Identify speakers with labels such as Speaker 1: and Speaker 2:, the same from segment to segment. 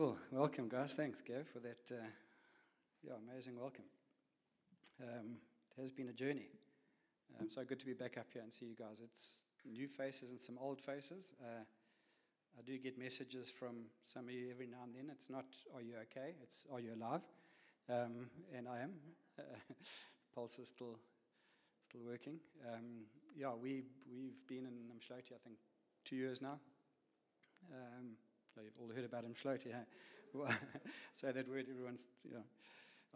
Speaker 1: Cool. Welcome, guys. Thanks, Gav, for that uh, yeah, amazing welcome. Um, it has been a journey. Um, so good to be back up here and see you guys. It's new faces and some old faces. Uh, I do get messages from some of you every now and then. It's not, are you okay? It's, are you alive? Um, and I am. Pulse is still, still working. Um, yeah, we, we've been in Umdloti, I think, two years now. You've all heard about him, Umdloti, huh? so that word, everyone's, you know,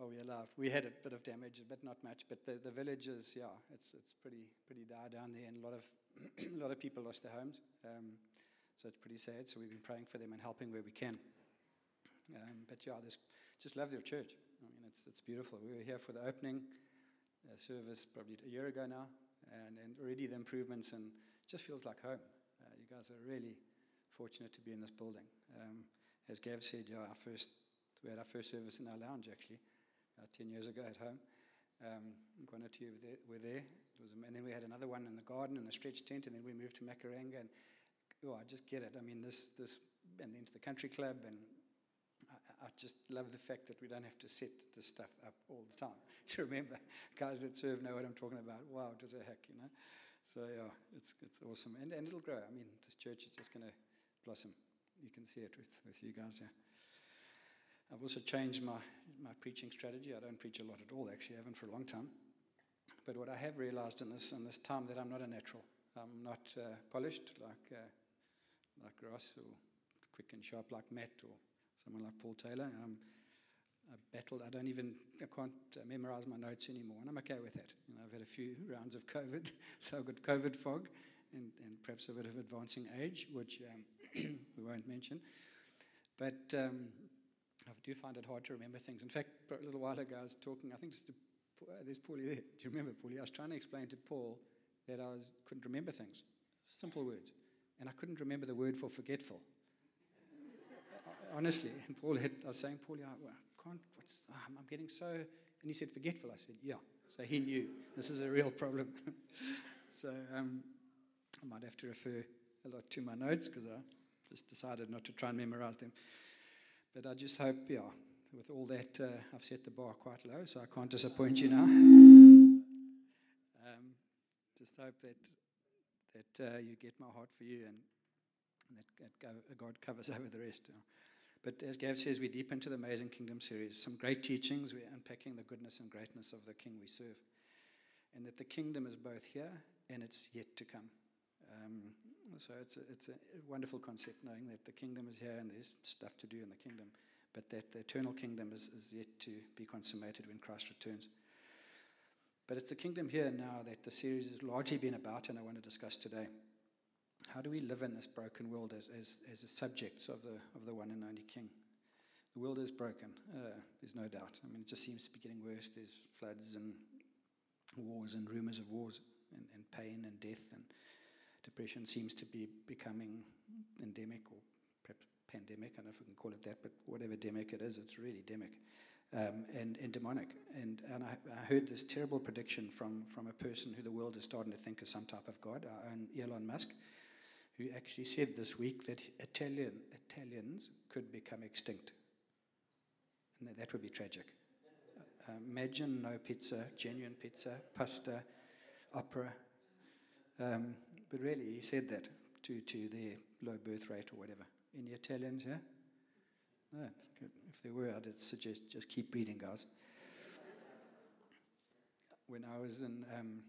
Speaker 1: oh, we laugh. We had a bit of damage, but not much. But the, the villages, yeah, it's, it's pretty, pretty dire down there, and a lot of, a lot of people lost their homes. Um, so it's pretty sad. So we've been praying for them and helping where we can. Um, but yeah, this, just love their church. I mean, it's, it's beautiful. We were here for the opening uh, service probably a year ago now, and, and already the improvements, and just feels like home. Uh, you guys are really fortunate to be in this building. Um, as Gav said, yeah, our first, we had our first service in our lounge actually, uh, 10 years ago at home. Um, one or two were there, were there. Was, and then we had another one in the garden in a stretch tent, and then we moved to Makaranga. And oh, I just get it. I mean, this, this, and then to the country club, and I, I just love the fact that we don't have to set this stuff up all the time. to remember, guys that serve know what I'm talking about. Wow, it was a heck, you know. So yeah, it's it's awesome, and and it'll grow. I mean, this church is just going to blossom. You can see it with, with you guys here. I've also changed my, my preaching strategy. I don't preach a lot at all, actually, I haven't for a long time. But what I have realized in this, in this time that I'm not a natural. I'm not uh, polished like, uh, like Ross or quick and sharp like Matt or someone like Paul Taylor. I'm, I battled. I don't even. I can't uh, memorize my notes anymore, and I'm okay with that. You know, I've had a few rounds of COVID, so I've got COVID fog, and, and perhaps a bit of advancing age, which um, we won't mention. But um, I do find it hard to remember things. In fact, a little while ago, I was talking, I think to, uh, there's Paulie there. Do you remember, Paulie? I was trying to explain to Paul that I was, couldn't remember things. Simple words. And I couldn't remember the word for forgetful. Honestly. And Paul had, I was saying, Paulie, I, I can't, what's, oh, I'm getting so, and he said, forgetful. I said, yeah. So he knew this is a real problem. so um, I might have to refer a lot to my notes because I just decided not to try and memorize them. But I just hope, yeah, with all that, uh, I've set the bar quite low, so I can't disappoint you now. Um, just hope that that uh, you get my heart for you and, and that, God covers over the rest. But as Gav says, we're deep into the Amazing Kingdom series. Some great teachings. We're unpacking the goodness and greatness of the King we serve. And that the kingdom is both here and it's yet to come. Um, so it's a, it's a wonderful concept knowing that the kingdom is here and there's stuff to do in the kingdom, but that the eternal kingdom is, is yet to be consummated when Christ returns. But it's the kingdom here now that the series has largely been about, and I want to discuss today. How do we live in this broken world as, as, as subjects of the, of the one and only King? The world is broken, uh, there's no doubt. I mean, it just seems to be getting worse. There's floods and wars and rumors of wars and, and pain and death and depression seems to be becoming endemic or perhaps pandemic. I don't know if we can call it that, but whatever demic it is, it's really demic um, and, and demonic. And, and I, I, heard this terrible prediction from, from a person who the world is starting to think is some type of God, our own Elon Musk, who actually said this week that Italian, Italians could become extinct. And that, that would be tragic. Uh, imagine no pizza, genuine pizza, pasta, opera. Um, but really, he said that to, to their low birth rate or whatever. Any Italians here? No. If there were, I'd suggest just keep reading, guys. when I was in, um,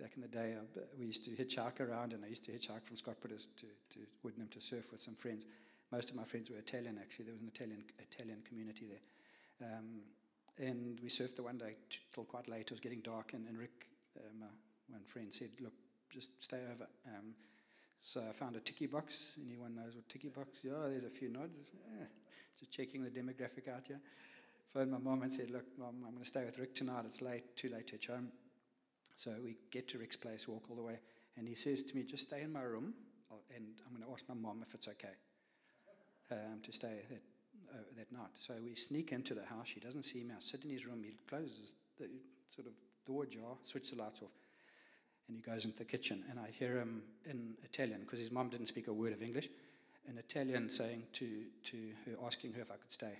Speaker 1: back in the day, we used to hitchhike around, and I used to hitchhike from Scottburgh to, to Woodnum to surf with some friends. Most of my friends were Italian, actually. There was an Italian, Italian community there. Um, and we surfed the one day t- till quite late. It was getting dark, and, and Rick, uh, my one friend, said, Look, just stay over. Um, so I found a tickey box. Anyone knows what tickey box? Yeah, there's a few nods. Yeah, just checking the demographic out here. Phoned my mom and said, "Look, mom, I'm going to stay with Rick tonight. It's late, too late to reach home." So we get to Rick's place, walk all the way, and he says to me, "Just stay in my room, and I'm going to ask my mom if it's okay um, to stay that uh, that night." So we sneak into the house. She doesn't see me. I sit in his room. He closes the sort of door jar, switches the lights off and he goes into the kitchen, and I hear him in Italian because his mom didn't speak a word of English, an Italian saying to, to her, asking her if I could stay.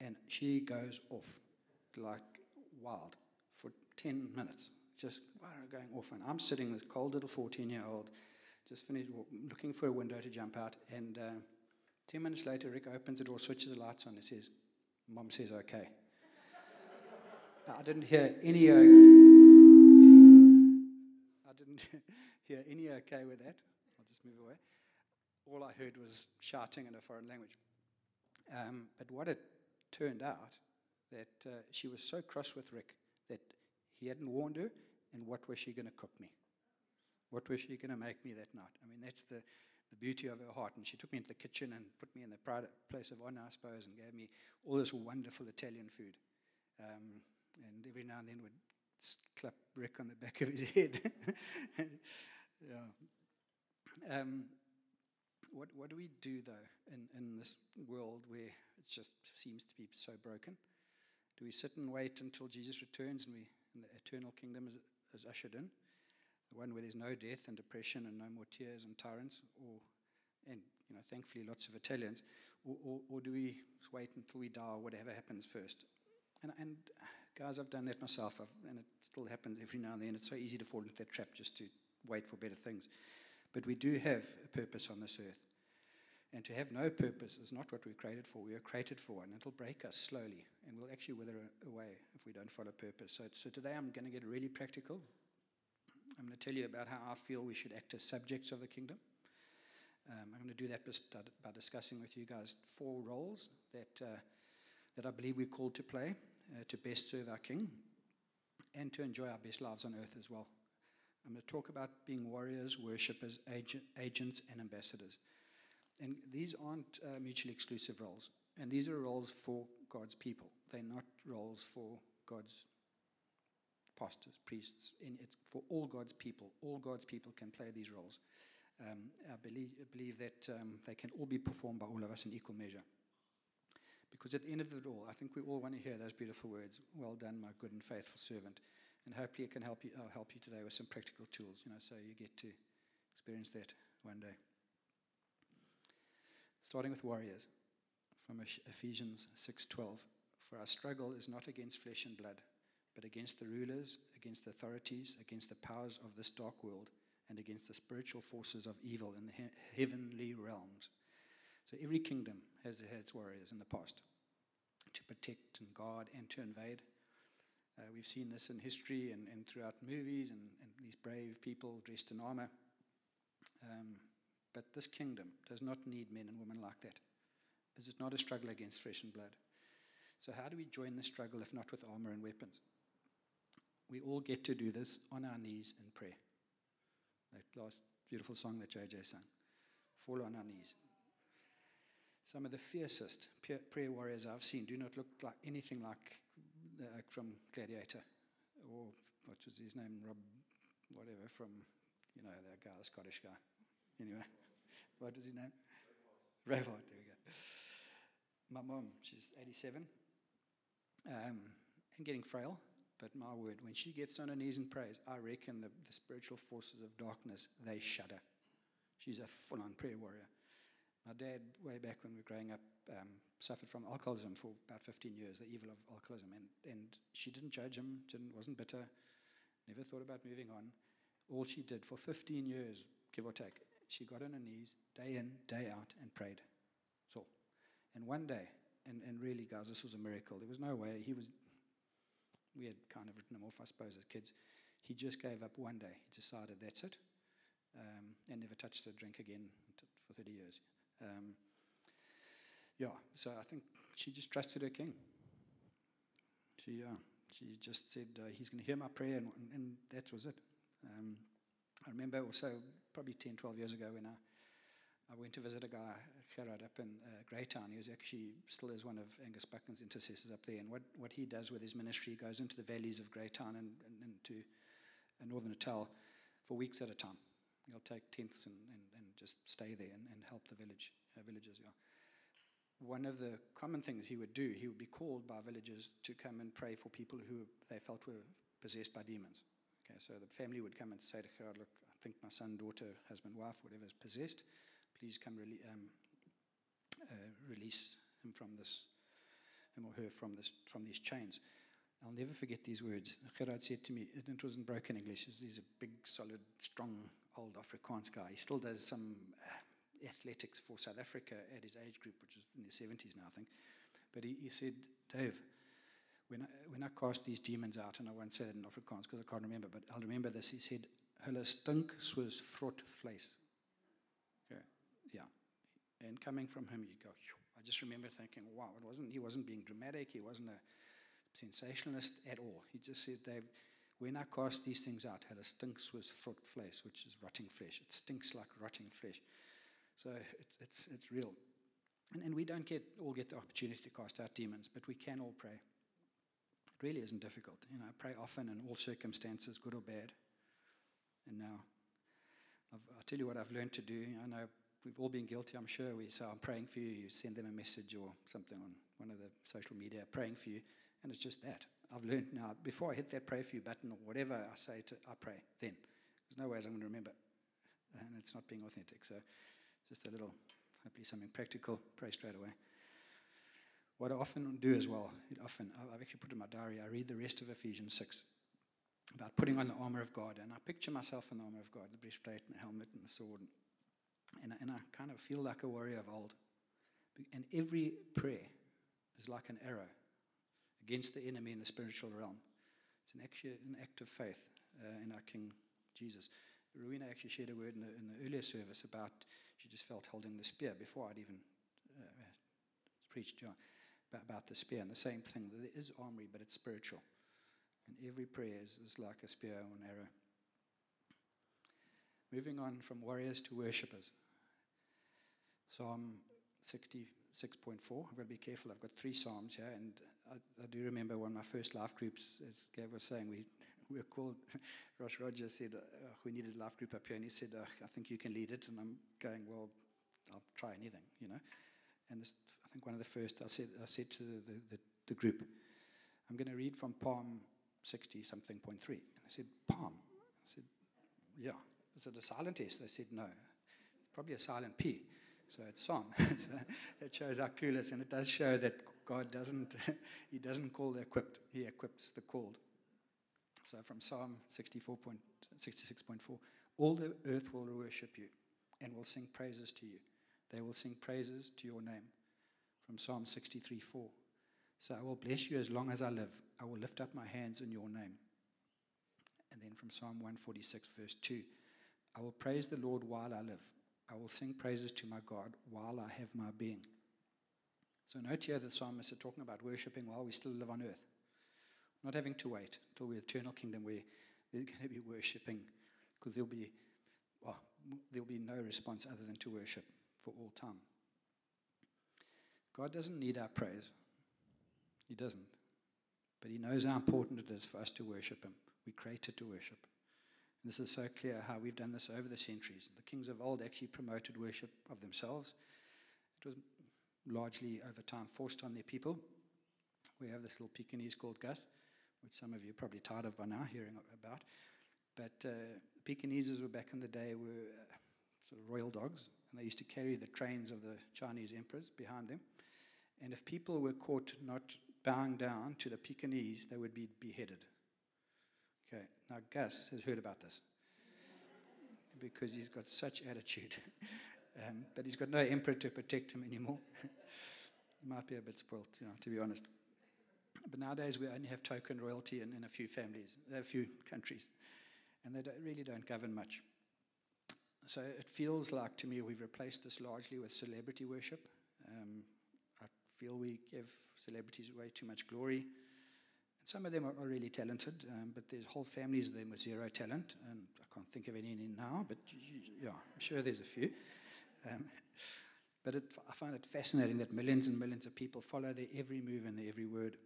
Speaker 1: And she goes off like wild for 10 minutes, just going off. And I'm sitting, this cold little 14 year old, just finished looking for a window to jump out. And uh, 10 minutes later, Rick opens the door, switches the lights on, and says, Mom says, okay. I didn't hear any. didn't hear any okay with that. I'll just move away. All I heard was shouting in a foreign language. Um, but what it turned out that uh, she was so cross with Rick that he hadn't warned her, and what was she going to cook me? What was she going to make me that night? I mean, that's the, the beauty of her heart. And she took me into the kitchen and put me in the private place of honor, I suppose, and gave me all this wonderful Italian food. Um, and every now and then would clap Rick on the back of his head. yeah. Um, what, what do we do, though, in, in this world where it just seems to be so broken? Do we sit and wait until Jesus returns and, we, and the eternal kingdom is, is ushered in? The one where there's no death and depression and no more tears and tyrants, or, and you know, thankfully lots of Italians, or, or, or do we wait until we die or whatever happens first? And, and guys, I've done that myself, I've, and it still happens every now and then. It's so easy to fall into that trap just to wait for better things. But we do have a purpose on this earth. And to have no purpose is not what we're created for. We are created for one. It'll break us slowly, and we'll actually wither away if we don't follow purpose. So, so today I'm going to get really practical. I'm going to tell you about how I feel we should act as subjects of the kingdom. Um, I'm going to do that by discussing with you guys four roles that, uh, that I believe we're called to play uh, to best serve our King and to enjoy our best lives on earth as well. I'm going to talk about being warriors, worshippers, agent, agents, and ambassadors. And these aren't uh, mutually exclusive roles. And these are roles for God's people. They're not roles for God's pastors, priests. In, it's for all God's people. All God's people can play these roles. Um, I, believe, believe that um, they can all be performed by all of us in equal measure. Because at the end of it all, I think we all want to hear those beautiful words, well done, my good and faithful servant. And hopefully it can help you, I'll help you today with some practical tools, you know, so you get to experience that one day starting with warriors from Ephesians 6:12 for our struggle is not against flesh and blood but against the rulers against the authorities against the powers of this dark world and against the spiritual forces of evil in the he- heavenly realms so every kingdom has had its warriors in the past to protect and guard and to invade uh, we've seen this in history and, and throughout movies and, and, these brave people dressed in armor um, but this kingdom does not need men and women like that. This is not a struggle against flesh and blood. So, how do we join the struggle if not with armor and weapons? We all get to do this on our knees in prayer. That last beautiful song that JJ sang. Fall on our knees. Some of the fiercest prayer warriors I've seen do not look like anything like uh, from Gladiator or what was his name, Rob, whatever, from, you know, that guy, the Scottish guy. Anyway. What was his name? Braveheart. there we go. My mom, she's 87 um, and getting frail, but my word, when she gets on her knees and prays, I reckon the, the spiritual forces of darkness, they shudder. She's a full on prayer warrior. My dad, way back when we were growing up, um, suffered from alcoholism for about 15 years, the evil of alcoholism. And, and she didn't judge him, didn't, wasn't bitter, never thought about moving on. All she did for 15 years, give or take, she got on her knees day in, day out, and prayed. That's all. And one day, and, and really, guys, this was a miracle. There was no way. He was, we had kind of written him off, I suppose, as kids. He just gave up one day. He decided that's it, um, and never touched a drink again for 30 years. Um, yeah, so I think she just trusted her king. She, uh, she just said, uh, He's going to hear my prayer, and, and, that was it. Um, I remember also probably 10, 12 years ago when I, I went to visit a guy, Gerard, up in uh, Greytown. He was actually still is one of Angus Buchan's intercessors up there. And what, what he does with his ministry, he goes into the valleys of Greytown and, and into uh, Northern Natal for weeks at a time. He'll take tents and, and, just stay there and, and help the village uh, villagers. Yeah. One of the common things he would do, he would be called by villagers to come and pray for people who they felt were possessed by demons. Okay, so the family would come and say to Gerard, look, I think my son, daughter, husband, wife, whatever is possessed, please come rele- um, uh, release him from this, him or her from this, from these chains. I'll never forget these words. Gerard said to me, and it was in broken English. He's a big, solid, strong, old Afrikaans guy. He still does some uh, athletics for South Africa at his age group, which is in his 70s now, I think. But he, he said, Dave, when I, when I cast these demons out, and I won't say that in Afrikaans because I can't remember, but I'll remember this. He said, Hulle stink soos vrot vlees. Okay, yeah. And coming from him, you go, Phew. I just remember thinking, wow, it wasn't, he wasn't being dramatic. He wasn't a sensationalist at all. He just said, Dave, when I cast these things out, hulle stinks with vrot flesh, which is rotting flesh. It stinks like rotting flesh. So it's, it's, it's real. And, and we don't get, all get the opportunity to cast out demons, but we can all pray. It really isn't difficult. You know, I pray often in all circumstances, good or bad. And now, I've, I'll tell you what I've learned to do. I know we've all been guilty, I'm sure. We say, I'm praying for you. You send them a message or something on one of the social media, praying for you. And it's just that. I've learned now, before I hit that pray for you button or whatever I say, to, I pray then. There's no ways I'm going to remember. And it's not being authentic. So just a little, hopefully something practical. Pray straight away. What I often do as well, often, I've actually put in my diary, I read the rest of Ephesians 6 about putting on the armor of God. And I picture myself in the armor of God, the breastplate and the helmet and the sword. And, and I kind of feel like a warrior of old. And every prayer is like an arrow against the enemy in the spiritual realm. It's an, an act of faith uh, in our King Jesus. Rowena actually shared a word in the, in the earlier service about she just felt holding the spear before I'd even uh, preached John about the spear. And the same thing, there is armory, but it's spiritual. And every prayer is, is like a spear or an arrow. Moving on from warriors to worshippers. Psalm 66.4. I've got to be careful. I've got three Psalms here. And I, I do remember one of my first life groups, as Gav was saying, we, we were called, Ross Rogers said, uh, we needed a life group up here. And he said, uh, I think you can lead it. And I'm going, well, I'll try anything, you know. And this, I think one of the first, I said, I said to the, the, the group, I'm going to read from Psalm 60 something point three. And I said, Palm. I said, yeah. Is it a silent S? They said, no. It's probably a silent P. So it's Psalm. so uh, that shows how clueless, and it does show that God doesn't, He doesn't call the equipped, He equips the called. So from Psalm 64 point, 66.4, all the earth will worship you and will sing praises to you. They will sing praises to your name. From Psalm 63 4. So I will bless you as long as I live. I will lift up my hands in your name. And then from Psalm 146, verse 2 I will praise the Lord while I live. I will sing praises to my God while I have my being. So note here the psalmists are talking about worshipping while we still live on earth. Not having to wait until the eternal kingdom where they're going to be worshipping because there'll be, well, there'll be no response other than to worship for all time. God doesn't need our praise. He doesn't. But He knows how important it is for us to worship Him. We created to worship. And this is so clear how we've done this over the centuries. The kings of old actually promoted worship of themselves. It was largely over time forced on their people. We have this little Pekingese called Gus, which some of you are probably tired of by now hearing about. But uh, Pekinese were back in the day were uh, sort of royal dogs, and they used to carry the trains of the Chinese emperors behind them. And if people were caught not bowing down to the Pekingese, they would be beheaded. Okay, now Gus has heard about this because he's got such attitude. um, but he's got no emperor to protect him anymore. he might be a bit spoilt, you know, to be honest. But nowadays we only have token royalty in, in a few families, a few countries, and they don't, really don't govern much. So it feels like to me we've replaced this largely with celebrity worship. Um, I feel we give celebrities way too much glory. And some of them are, really talented, um, but there's whole families of them with zero talent, and I can't think of any now, but yeah, I'm sure there's a few. Um, but it, I find it fascinating that millions and millions of people follow their every move and their every word.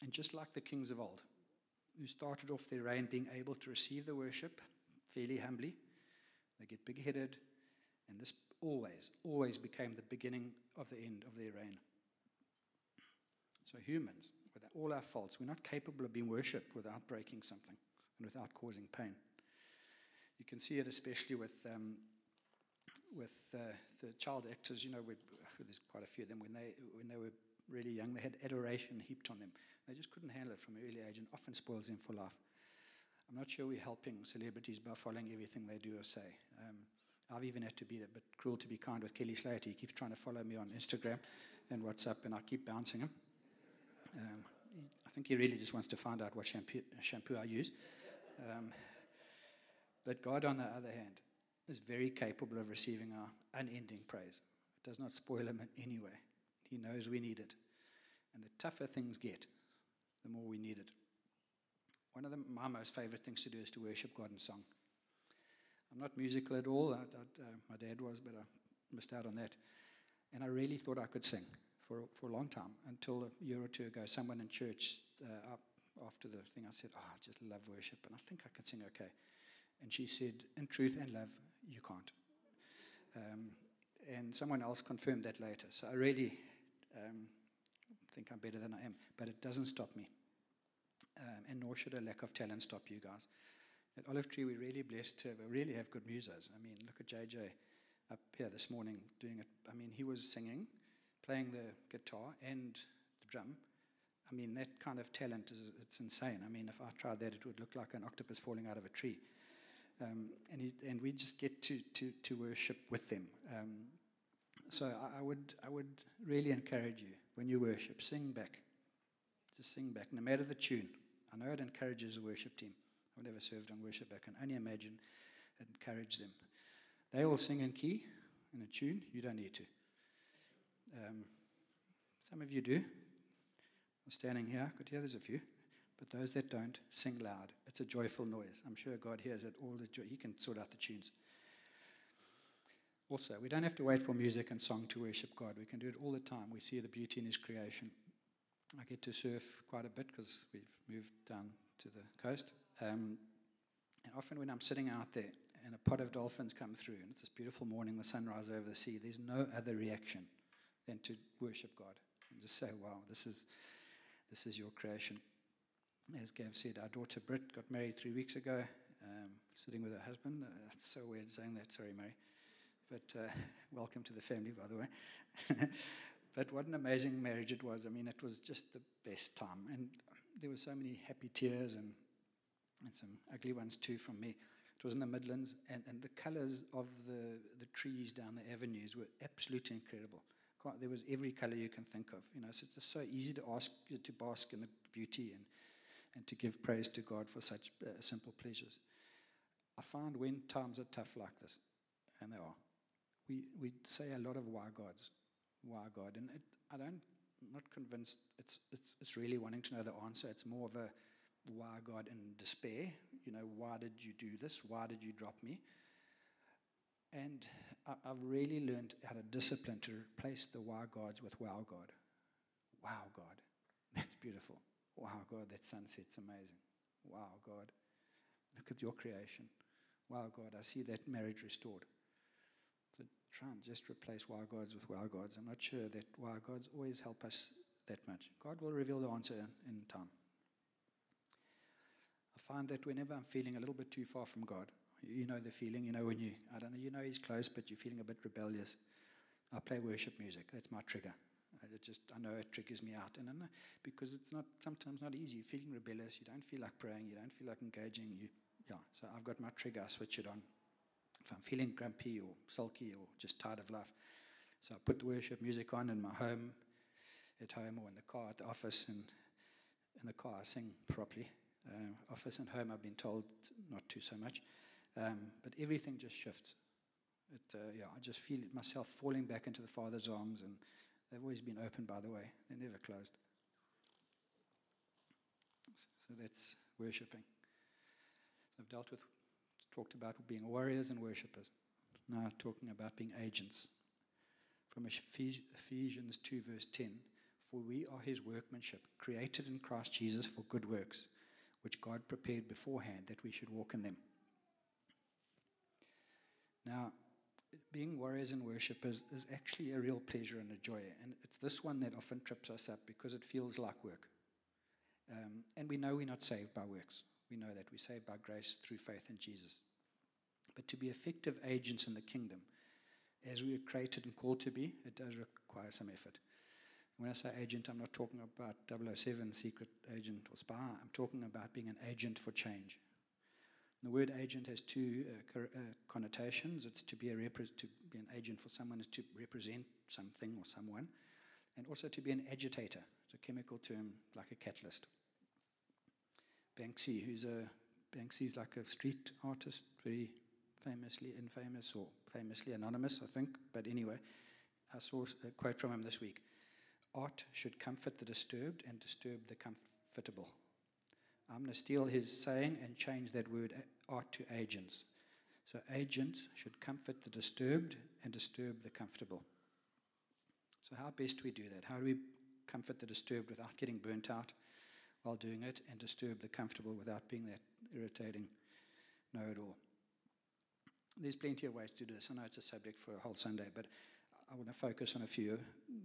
Speaker 1: And just like the kings of old, who started off their reign being able to receive the worship fairly humbly, they get big headed, and this always, always became the beginning of the end of their reign. So, humans, all our faults, we're not capable of being worshipped without breaking something and without causing pain. You can see it especially with, um, with uh, the child actors, you know, there's quite a few of them, when they, when they were really young, they had adoration heaped on them. They just couldn't handle it from an early age and often spoils them for life. I'm not sure we're helping celebrities by following everything they do or say. Um, I've even had to be a bit cruel to be kind with Kelly Slater. He keeps trying to follow me on Instagram and WhatsApp, and I keep bouncing him. Um, I think he really just wants to find out what shampoo, shampoo I use. Um, but God, on the other hand, is very capable of receiving our unending praise. It does not spoil him in any way. He knows we need it. And the tougher things get, the more we need it. One of the, my most favorite things to do is to worship God in song. I'm not musical at all. I, I, uh, my dad was, but I missed out on that. And I really thought I could sing for, for a long time until a year or two ago, someone in church uh, up after the thing, I said, Oh, I just love worship, and I think I can sing okay. And she said, In truth and love, you can't. Um, and someone else confirmed that later. So I really um, think I'm better than I am, but it doesn't stop me. Um, and nor should a lack of talent stop you guys. At Olive Tree, we're really blessed to we really have good musos. I mean, look at JJ up here this morning doing it. I mean, he was singing, playing the guitar and the drum. I mean, that kind of talent is it's insane. I mean, if I tried that, it would look like an octopus falling out of a tree. Um, and, and we just get to, to, to worship with them. Um, so I, I, would, I would really encourage you when you worship, sing back. Just sing back, no matter the tune. I know it encourages the worship team. I've never served on worship. but I can only imagine it them. They all sing in key, in a tune. You don't need to. Um, some of you do. I'm standing here. I could hear there's a few. But those that don't, sing loud. It's a joyful noise. I'm sure God hears it all the joy. He can sort out the tunes. Also, we don't have to wait for music and song to worship God. We can do it all the time. We see the beauty in His creation. I get to surf quite a bit because we've moved down to the coast. Um, and often when I'm sitting out there and a pod of dolphins come through, and it's this beautiful morning, the sunrise over the sea, there's no other reaction than to worship God and just say, wow, this is, this is your creation. As Gav said, our daughter Britt got married three weeks ago, um, sitting with her husband. Uh, it's so weird saying that. Sorry, Mary. But uh, welcome to the family, by the way. but what an amazing marriage it was. I mean, it was just the best time. And there were so many happy tears and and some ugly ones too from me. It was in the Midlands, and, and the colours of the, the trees down the avenues were absolutely incredible. Quite, there was every colour you can think of. You know, so it's just so easy to ask to bask in the beauty and, and to give praise to God for such uh, simple pleasures. I find when times are tough like this, and they are, we, we say a lot of why gods, why God, and it, I don't, I'm not convinced it's, it's, it's really wanting to know the answer. It's more of a why God in despair. You know, why did you do this? Why did you drop me? And I, have really learned how to discipline to replace the why gods with wow God. Wow God. That's beautiful. Wow God, that sunset's amazing. Wow God. Look at your creation. Wow God, I see that marriage restored. So try and just replace wow gods with wow gods. I'm not sure that wow gods always help us that much. God will reveal the answer in time I find that whenever I'm feeling a little bit too far from God, you know the feeling, you know when you, I don't know, you know He's close, but you're feeling a bit rebellious. I play worship music. That's my trigger. It just, I know it triggers me out. And I know, because it's not, sometimes not easy. You're feeling rebellious. You don't feel like praying. You don't feel like engaging. You, yeah. So I've got my trigger. I switch it on. If I'm feeling grumpy or sulky or just tired of life. So I put the worship music on in my home, at home or in the car at the office. And in the car, I sing properly. Uh, office and home, I've been told not to so much. Um, but everything just shifts. It, uh, yeah, I just feel myself falling back into the Father's arms, and they've always been open, by the way. They're never closed. So that's worshipping. So I've dealt with, talked about being warriors and worshippers. Now talking about being agents. From Ephesians 2, verse 10 For we are his workmanship, created in Christ Jesus for good works which God prepared beforehand that we should walk in them. Now, being warriors and worshippers is actually a real pleasure and a joy. And it's this one that often trips us up because it feels like work. Um, and we know we're not saved by works. We know that we're saved by grace through faith in Jesus. But to be effective agents in the kingdom, as we are created and called to be, it does require some effort. When I say agent, I'm not talking about 007 secret agent or spy. I'm talking about being an agent for change. The word agent has two uh, uh, connotations. It's to be, a repre- to be an agent for someone is to represent something or someone, and also to be an agitator. It's a chemical term like a catalyst. Banksy, who's a Banksy's like a street artist, very famously infamous or famously anonymous, I think. But anyway, I saw a quote from him this week. Art should comfort the disturbed and disturb the comfortable. I'm going to steal his saying and change that word art to agents. So, agents should comfort the disturbed and disturb the comfortable. So, how best do we do that? How do we comfort the disturbed without getting burnt out while doing it and disturb the comfortable without being that irritating know it all? There's plenty of ways to do this. I know it's a subject for a whole Sunday, but I want to focus on a few,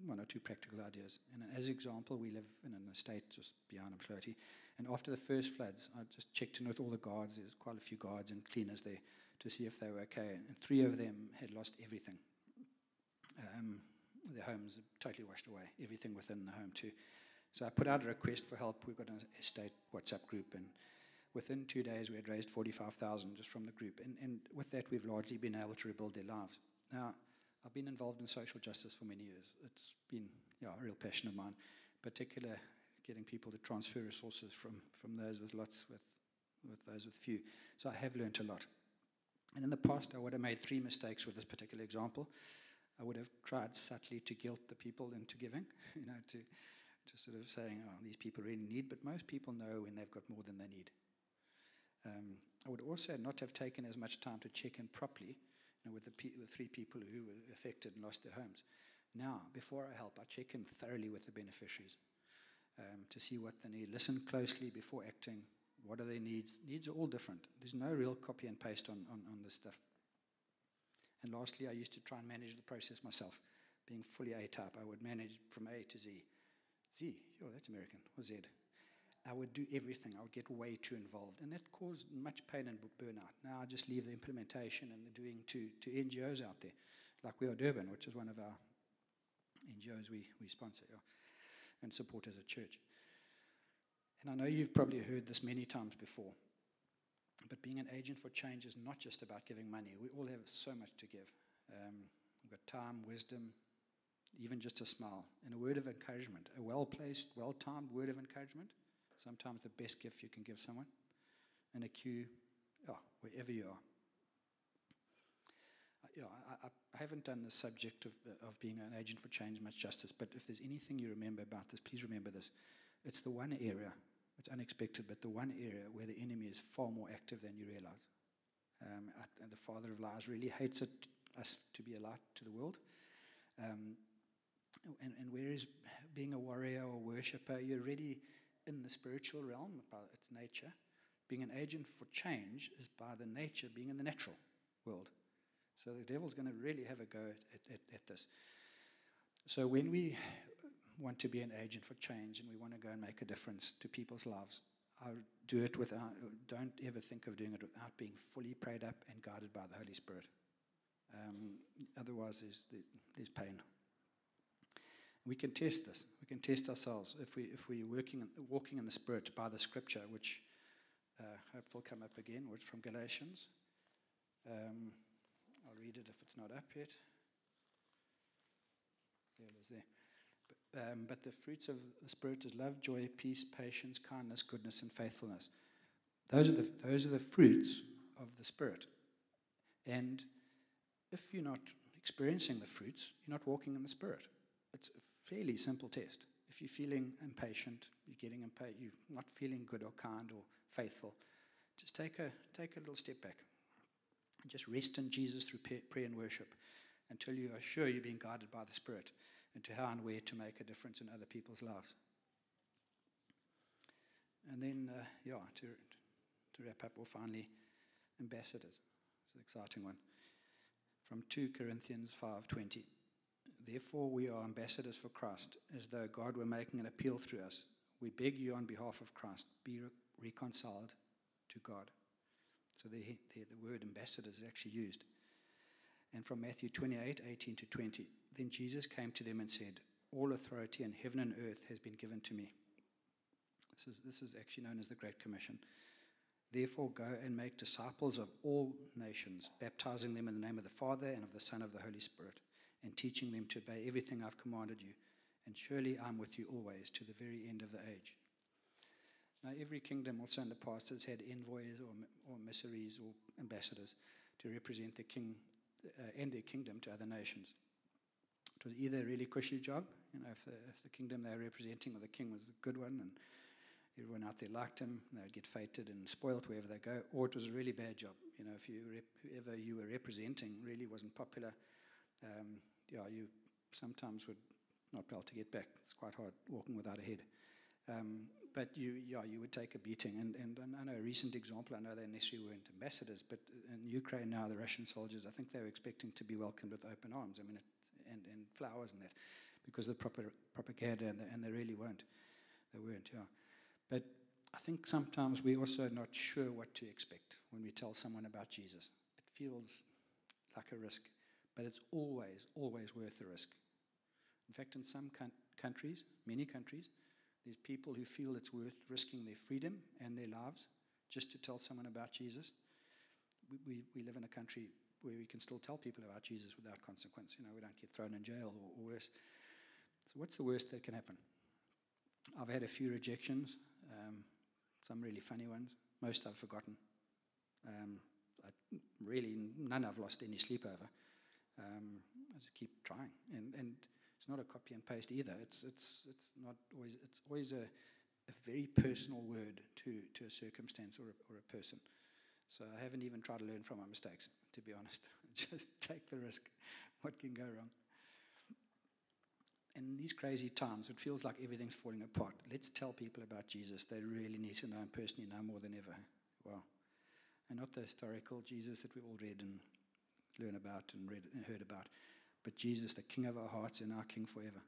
Speaker 1: one or two practical ideas. And as example, we live in an estate just beyond Umdloti. And after the first floods, I just checked in with all the guards. There's quite a few guards and cleaners there to see if they were okay. And three of them had lost everything. Um, their homes totally washed away, everything within the home too. So I put out a request for help. We've got an estate WhatsApp group, and within two days we had raised 45,000 just from the group. And, and with that, we've largely been able to rebuild their lives. Now, I've been involved in social justice for many years. It's been yeah, a real passion of mine, particularly getting people to transfer resources from, from those with lots with, with those with few. So I have learned a lot. And in the past, I would have made three mistakes with this particular example. I would have tried subtly to guilt the people into giving, you know, to, to sort of saying, oh, these people really need, but most people know when they've got more than they need. Um, I would also not have taken as much time to check in properly you know, with the, pe- the three people who were affected and lost their homes. Now, before I help, I check in thoroughly with the beneficiaries um, to see what they need. Listen closely before acting. What are their needs? Needs are all different. There's no real copy and paste on, on, on this stuff. And lastly, I used to try and manage the process myself. Being fully A type, I would manage from A to Z. Z, oh, that's American, or Z. I would do everything. I would get way too involved. And that caused much pain and burnout. Now I just leave the implementation and the doing to, to NGOs out there, like We Are Durban, which is one of our NGOs we, we sponsor yeah, and support as a church. And I know you've probably heard this many times before, but being an agent for change is not just about giving money. We all have so much to give. Um, we've got time, wisdom, even just a smile, and a word of encouragement, a well placed, well timed word of encouragement sometimes the best gift you can give someone, and a cue, oh, wherever you are. Uh, yeah, I, I, haven't done the subject of, of being an agent for change much justice, but if there's anything you remember about this, please remember this. It's the one area, it's unexpected, but the one area where the enemy is far more active than you realize. Um, the father of lies really hates it, us to be a light to the world. Um, and, and whereas being a warrior or worshiper, you're ready in the spiritual realm by its nature. Being an agent for change is by the nature being in the natural world. So the devil's going to really have a go at, at, at this. So when we want to be an agent for change and we want to go and make a difference to people's lives, I do it without, don't ever think of doing it without being fully prayed up and guided by the Holy Spirit. Um, otherwise, there's, there's pain. We can test this. We can test ourselves if we if we're working walking in the Spirit by the Scripture, which uh, hope will come up again, which from Galatians. Um, I'll read it if it's not up yet. There it is there. But, um, but the fruits of the Spirit is love, joy, peace, patience, kindness, goodness, and faithfulness. Those are the those are the fruits of the Spirit. And if you're not experiencing the fruits, you're not walking in the Spirit. It's a fairly simple test. If you're feeling impatient, you're getting impatient, you're not feeling good or kind or faithful, just take a, take a little step back. And just rest in Jesus through prayer and worship until you are sure you're being guided by the Spirit into how and where to make a difference in other people's lives. And then, uh, yeah, to, to wrap up, or finally, ambassadors. It's an exciting one. From 2 Corinthians 5.20. Therefore, we are ambassadors for Christ, as though God were making an appeal through us. We beg you on behalf of Christ, be re- reconciled to God. So the, the, the word ambassador is actually used. And from Matthew 28 18 to 20. Then Jesus came to them and said, All authority in heaven and earth has been given to me. This is, this is actually known as the Great Commission. Therefore, go and make disciples of all nations, baptizing them in the name of the Father and of the Son and of the Holy Spirit, and teaching them to obey everything I've commanded you. And surely I'm with you always to the very end of the age. Now, every kingdom, also in the past, has had envoys or, or emissaries or ambassadors to represent the king uh, and their kingdom to other nations. It was either a really cushy job, you know, if the, if the kingdom they were representing or the king was a good one and everyone out there liked him, they would get fated and spoilt wherever they go, or it was a really bad job. You know, if you rep- whoever you were representing really wasn't popular, um, yeah, you sometimes would not be able to get back. It's quite hard walking without a head. Um, but you, yeah, you would take a beating. And, and, and I know a recent example, I know they initially weren't ambassadors, but in Ukraine now, the Russian soldiers, I think they were expecting to be welcomed with open arms. I mean, it, and, and flowers and that, because of the proper propaganda, and, the, and they really weren't. They weren't, yeah. But I think sometimes we're also not sure what to expect when we tell someone about Jesus. It feels like a risk, but it's always, always worth the risk. In fact, in some countries, many countries, there's people who feel it's worth risking their freedom and their lives just to tell someone about Jesus. We, we, we live in a country where we can still tell people about Jesus without consequence. You know, we don't get thrown in jail or, or worse. So, what's the worst that can happen? I've had a few rejections, um, some really funny ones. Most I've forgotten. Um, I, really, none I've lost any sleep over. Um, I just keep trying, and and it's not a copy and paste either. It's it's it's not always. It's always a, a very personal word to to a circumstance or a, or a person. So I haven't even tried to learn from my mistakes, to be honest. Just take the risk. What can go wrong? In these crazy times, it feels like everything's falling apart. Let's tell people about Jesus. They really need to know him personally now more than ever. Wow. And not the historical Jesus that we all read and learn about and read and heard about, but Jesus, the King of our hearts and our King forever.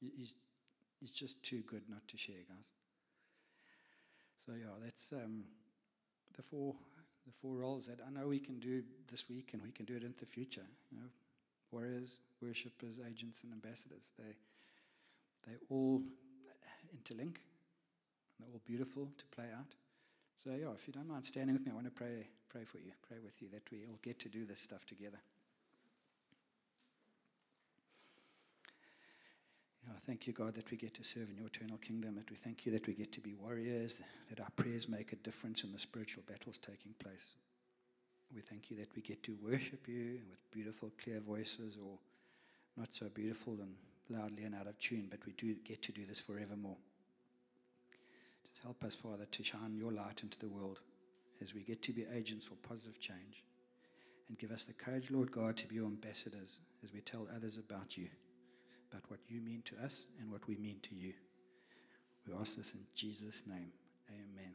Speaker 1: He's, he's just too good not to share, guys. So, yeah, that's um, the four the four roles that I know we can do this week and we can do it into the future. You know, warriors, worshippers, agents, and ambassadors. They they all interlink. They're all beautiful to play out. So yeah, if you don't mind standing with me, I want to pray pray for you, pray with you that we all get to do this stuff together. Yeah, thank you, God, that we get to serve in your eternal kingdom. That we thank you that we get to be warriors, that our prayers make a difference in the spiritual battles taking place. We thank you that we get to worship you with beautiful, clear voices, or not so beautiful and loudly and out of tune, but we do get to do this forevermore. Just help us, Father, to shine your light into the world as we get to be agents for positive change. And give us the courage, Lord God, to be your ambassadors as we tell others about you about what you mean to us and what we mean to you. We ask this in Jesus' name. Amen.